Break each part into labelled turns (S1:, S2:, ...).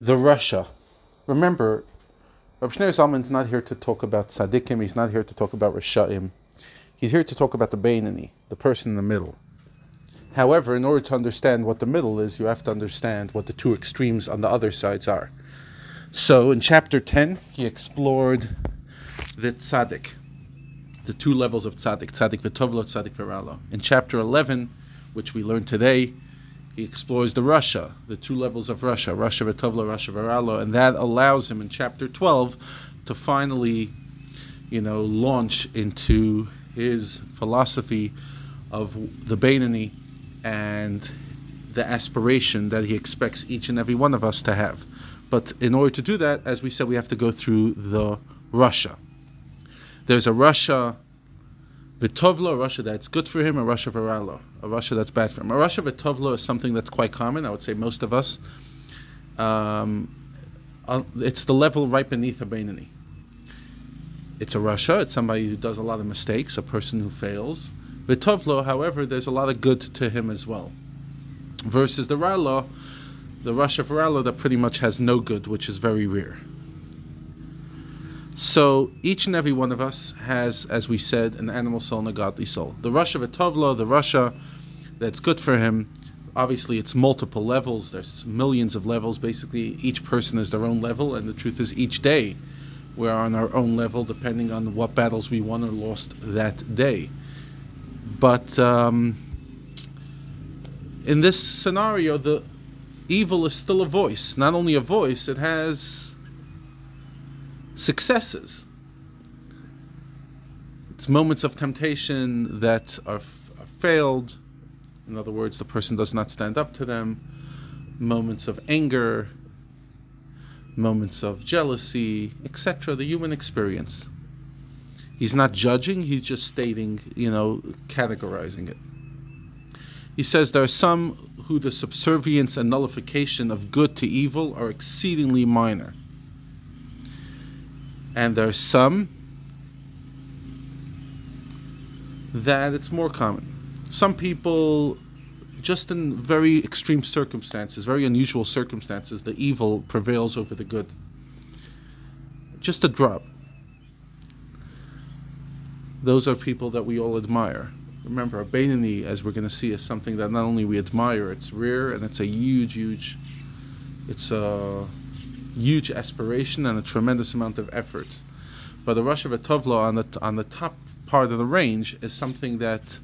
S1: the rasha. Remember, Rav Shneur Zalman's not here to talk about tzaddikim. He's not here to talk about Risha'im. He's here to talk about the Beinani, the person in the middle. However, in order to understand what the middle is, you have to understand what the two extremes on the other sides are. So, in chapter 10, he explored the tzaddik, the two levels of tzaddik, tzaddik v'tovlo, tzaddik v'ralo. In chapter 11, which we learned today, he explores the rasha, the two levels of rasha, rasha Vetovla, rasha Varalo, and that allows him in chapter 12 to finally, you know, launch into his philosophy of the Beinani and the aspiration that he expects each and every one of us to have. But in order to do that, as we said, we have to go through the rasha. There's a rasha Vitovlo, a rasha that's good for him, a rasha Varalo, a rasha that's bad for him. A rasha Vitovlo is something that's quite common, I would say most of us. Um, uh, it's the level right beneath a Beinani. It's a rasha, it's somebody who does a lot of mistakes, a person who fails. Vitovlo, however, there's a lot of good to him as well. Versus the Ralo, the rasha Varalo that pretty much has no good, which is very rare. So each and every one of us has, as we said, an animal soul and a godly soul. The rasha Vitovlo, the rasha that's good for him, obviously it's multiple levels. There's millions of levels. Basically, each person is their own level, and the truth is, each day we're on our own level, depending on what battles we won or lost that day. But um, in this scenario, the evil is still a voice. Not only a voice, it has successes. It's moments of temptation that are, f- are failed. In other words, the person does not stand up to them. Moments of anger, moments of jealousy, etc. The human experience. He's not judging, he's just stating, you know, categorizing it. He says there are some who the subservience and nullification of good to evil are exceedingly minor and there are some that it's more common. Some people, just in very extreme circumstances, very unusual circumstances, the evil prevails over the good. Just a drop. Those are people that we all admire. Remember, a Beinani, as we're going to see, is something that not only we admire, it's rare and it's a huge, huge, it's a huge aspiration and a tremendous amount of effort. But the Rosh Tovla on the on the top part of the range is something that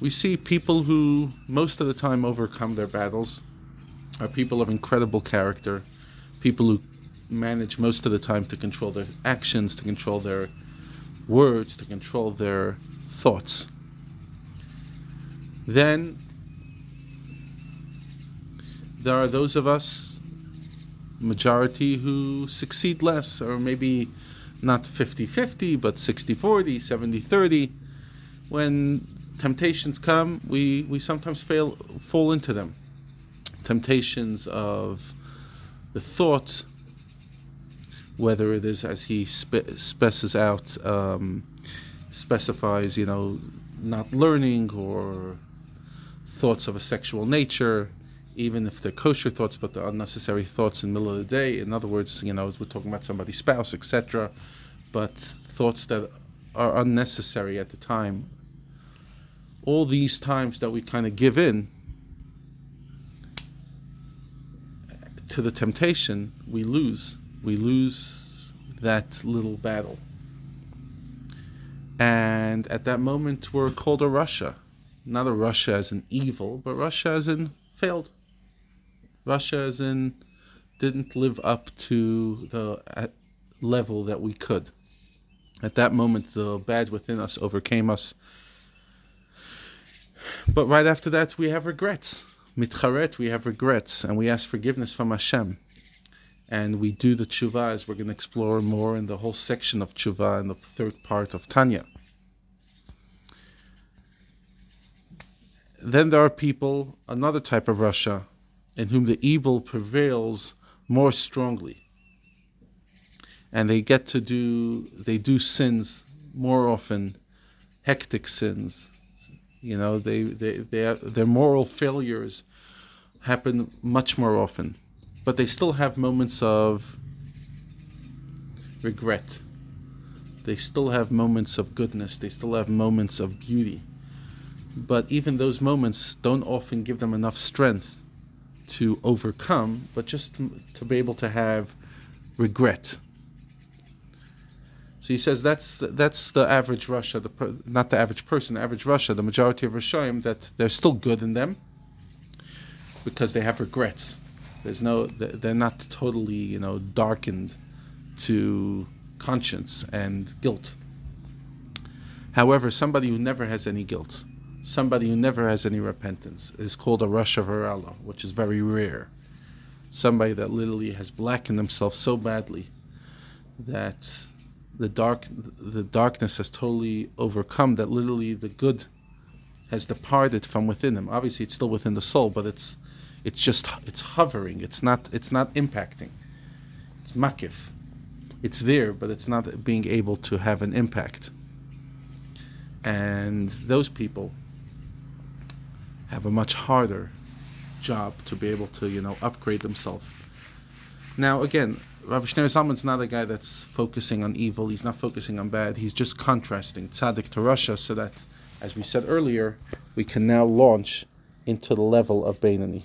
S1: we see people who most of the time overcome their battles are people of incredible character, people who manage most of the time to control their actions, to control their words, to control their thoughts. Then there are those of us majority who succeed less, or maybe not 50 50, but 60 40, 70 30. When temptations come, we, we sometimes fail, fall into them. Temptations of the thought, whether it is as he spe- specifies out, um, specifies, you know, not learning or thoughts of a sexual nature, even if they're kosher thoughts, but they're unnecessary thoughts in the middle of the day. In other words, you know, we're talking about somebody's spouse, etc., but thoughts that are unnecessary at the time. All these times that we kind of give in to the temptation, we lose. We lose that little battle. And at that moment, we're called a rasha. Not a rasha as in evil, but rasha as in failed. Rasha, as in, didn't live up to the uh, level that we could. At that moment, the bad within us overcame us. But right after that, we have regrets. Mitcharet, we have regrets, and we ask forgiveness from Hashem. And we do the tshuva, as we're going to explore more in the whole section of tshuva in the third part of Tanya. Then there are people, another type of rasha, in whom the evil prevails more strongly. And they get to do, they do sins more often, hectic sins. You know, they, they, they their moral failures happen much more often. but they still have moments of regret. They still have moments of goodness. They still have moments of beauty. But even those moments don't often give them enough strength to overcome, but just to be able to have regret. So he says that's that's the average rasha, the not the average person, the average rasha, the majority of Rishoyim, that they're still good in them because they have regrets. There's no, they're not totally, you know, darkened to conscience and guilt. However, somebody who never has any guilt, somebody who never has any repentance, is called a rasha harala, which is very rare. Somebody that literally has blackened themselves so badly that the dark the darkness has totally overcome that literally the good has departed from within them. Obviously it's still within the soul but it's it's just it's hovering. It's not it's not impacting. It's makif. It's there but it's not being able to have an impact. And those people have a much harder job to be able to you know upgrade themselves. Now again Rabbi Shneur Zalman's not a guy that's focusing on evil. He's not focusing on bad. He's just contrasting tzaddik to rasha, so that, as we said earlier, we can now launch into the level of Beinani.